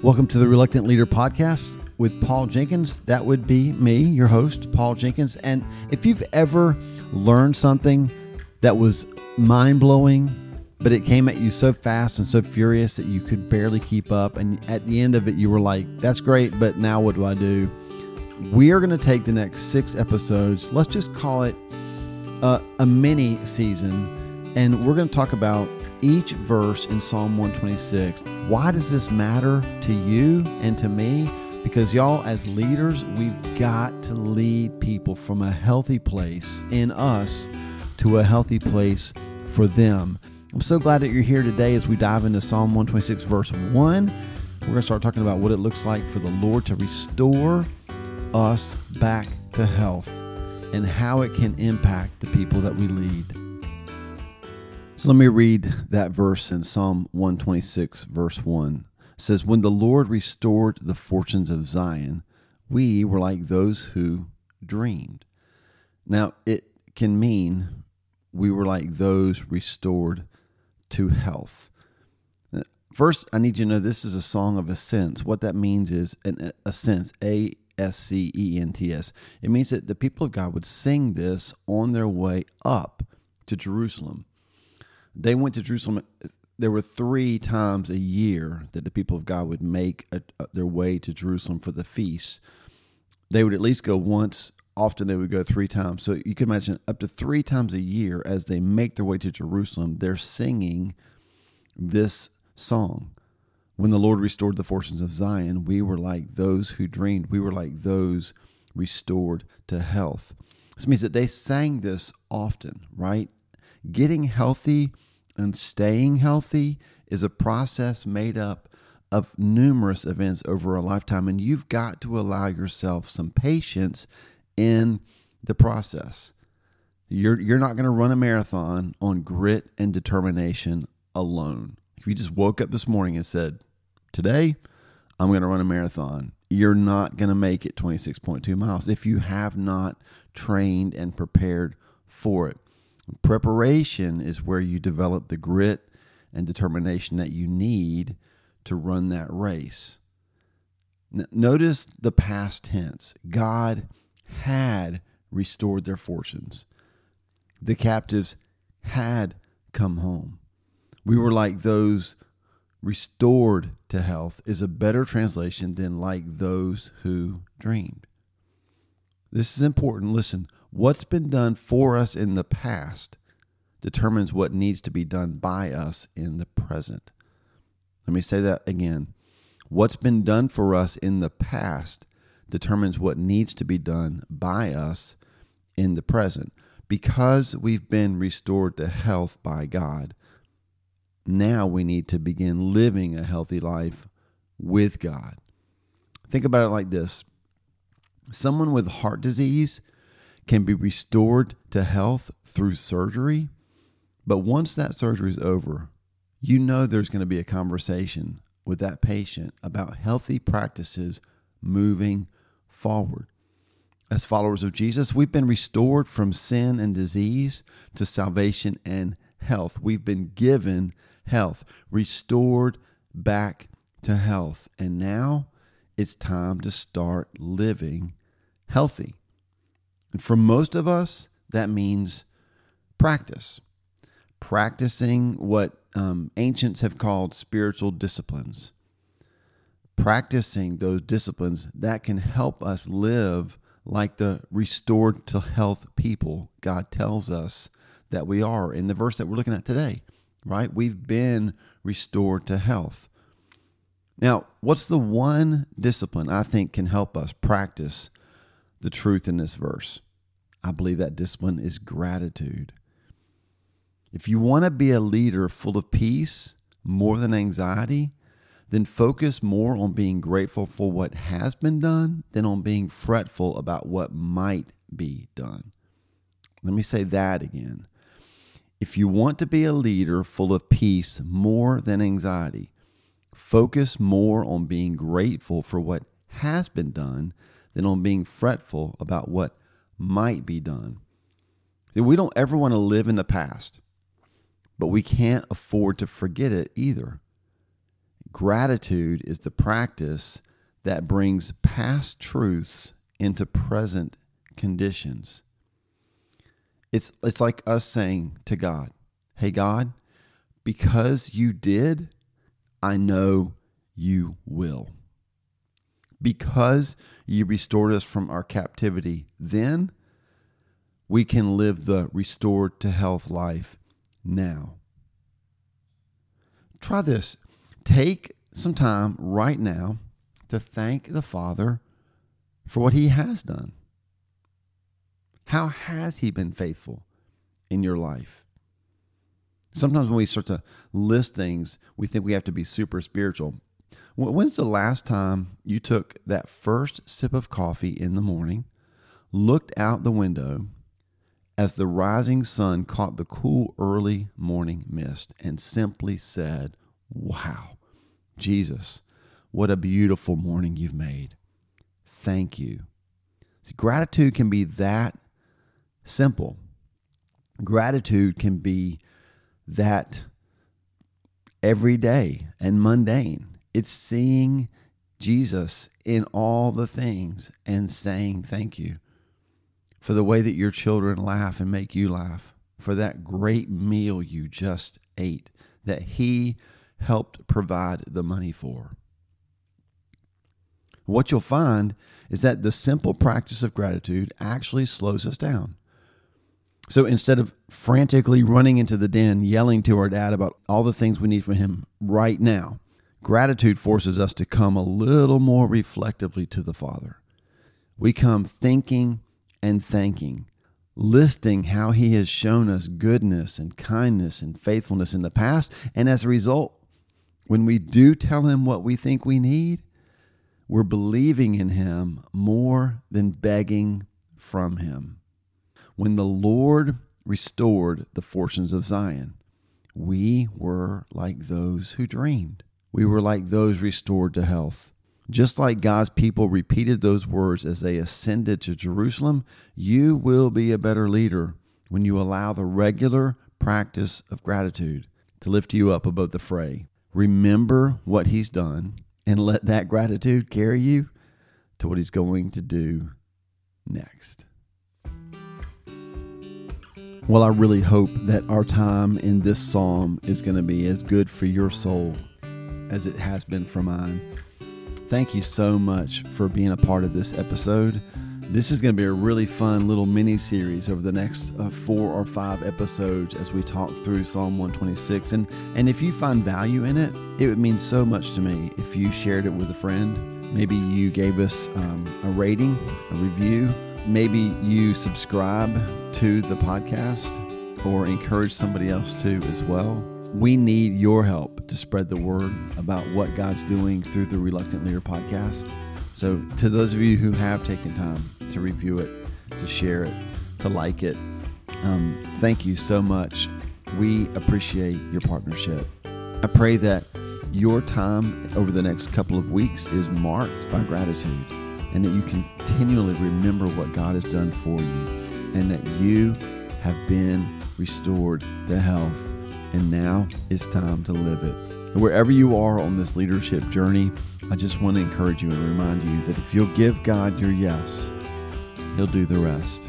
Welcome to the Reluctant Leader podcast with Paul Jenkins. That would be me, your host, Paul Jenkins. And if you've ever learned something that was mind blowing, but it came at you so fast and so furious that you could barely keep up, and at the end of it, you were like, that's great, but now what do I do? We are going to take the next six episodes, let's just call it a, a mini season, and we're going to talk about each verse in Psalm 126. Why does this matter to you and to me? Because, y'all, as leaders, we've got to lead people from a healthy place in us to a healthy place for them. I'm so glad that you're here today as we dive into Psalm 126, verse 1. We're going to start talking about what it looks like for the Lord to restore us back to health and how it can impact the people that we lead. So let me read that verse in Psalm 126, verse 1. It says, When the Lord restored the fortunes of Zion, we were like those who dreamed. Now, it can mean we were like those restored to health. First, I need you to know this is a song of ascents. What that means is an ascents, A S C E N T S. It means that the people of God would sing this on their way up to Jerusalem. They went to Jerusalem. There were three times a year that the people of God would make a, a, their way to Jerusalem for the feast. They would at least go once. Often they would go three times. So you can imagine up to three times a year as they make their way to Jerusalem, they're singing this song. When the Lord restored the fortunes of Zion, we were like those who dreamed. We were like those restored to health. This means that they sang this often, right? Getting healthy and staying healthy is a process made up of numerous events over a lifetime, and you've got to allow yourself some patience in the process. You're, you're not going to run a marathon on grit and determination alone. If you just woke up this morning and said, Today, I'm going to run a marathon, you're not going to make it 26.2 miles if you have not trained and prepared for it. Preparation is where you develop the grit and determination that you need to run that race. Notice the past tense. God had restored their fortunes. The captives had come home. We were like those restored to health, is a better translation than like those who dreamed. This is important. Listen, What's been done for us in the past determines what needs to be done by us in the present. Let me say that again. What's been done for us in the past determines what needs to be done by us in the present. Because we've been restored to health by God, now we need to begin living a healthy life with God. Think about it like this someone with heart disease can be restored to health through surgery. But once that surgery is over, you know there's going to be a conversation with that patient about healthy practices moving forward. As followers of Jesus, we've been restored from sin and disease to salvation and health. We've been given health, restored back to health. And now it's time to start living healthy. And for most of us, that means practice. Practicing what um, ancients have called spiritual disciplines. Practicing those disciplines that can help us live like the restored to health people God tells us that we are in the verse that we're looking at today, right? We've been restored to health. Now, what's the one discipline I think can help us practice the truth in this verse. I believe that discipline is gratitude. If you want to be a leader full of peace more than anxiety, then focus more on being grateful for what has been done than on being fretful about what might be done. Let me say that again. If you want to be a leader full of peace more than anxiety, focus more on being grateful for what has been done than on being fretful about what might be done. See, we don't ever want to live in the past, but we can't afford to forget it either. Gratitude is the practice that brings past truths into present conditions. It's, it's like us saying to God, Hey, God, because you did, I know you will. Because you restored us from our captivity then, we can live the restored to health life now. Try this. Take some time right now to thank the Father for what He has done. How has He been faithful in your life? Sometimes when we start to list things, we think we have to be super spiritual. When's the last time you took that first sip of coffee in the morning, looked out the window as the rising sun caught the cool early morning mist, and simply said, Wow, Jesus, what a beautiful morning you've made. Thank you. See, gratitude can be that simple. Gratitude can be that everyday and mundane. It's seeing Jesus in all the things and saying thank you for the way that your children laugh and make you laugh, for that great meal you just ate that He helped provide the money for. What you'll find is that the simple practice of gratitude actually slows us down. So instead of frantically running into the den, yelling to our dad about all the things we need from him right now, gratitude forces us to come a little more reflectively to the Father. We come thinking and thanking, listing how he has shown us goodness and kindness and faithfulness in the past. And as a result, when we do tell him what we think we need, we're believing in him more than begging from him. When the Lord restored the fortunes of Zion, we were like those who dreamed. We were like those restored to health. Just like God's people repeated those words as they ascended to Jerusalem, you will be a better leader when you allow the regular practice of gratitude to lift you up above the fray. Remember what He's done and let that gratitude carry you to what He's going to do next. Well, I really hope that our time in this psalm is going to be as good for your soul as it has been for mine. Thank you so much for being a part of this episode. This is going to be a really fun little mini series over the next uh, four or five episodes as we talk through Psalm 126. And, and if you find value in it, it would mean so much to me if you shared it with a friend. Maybe you gave us um, a rating, a review. Maybe you subscribe to the podcast or encourage somebody else to as well we need your help to spread the word about what God's doing through the Reluctant Leader podcast. So, to those of you who have taken time to review it, to share it, to like it, um, thank you so much. We appreciate your partnership. I pray that your time over the next couple of weeks is marked by gratitude and that you continually remember what God has done for you and that you have been restored to health and now it's time to live it. And wherever you are on this leadership journey, I just want to encourage you and remind you that if you'll give God your yes, He'll do the rest.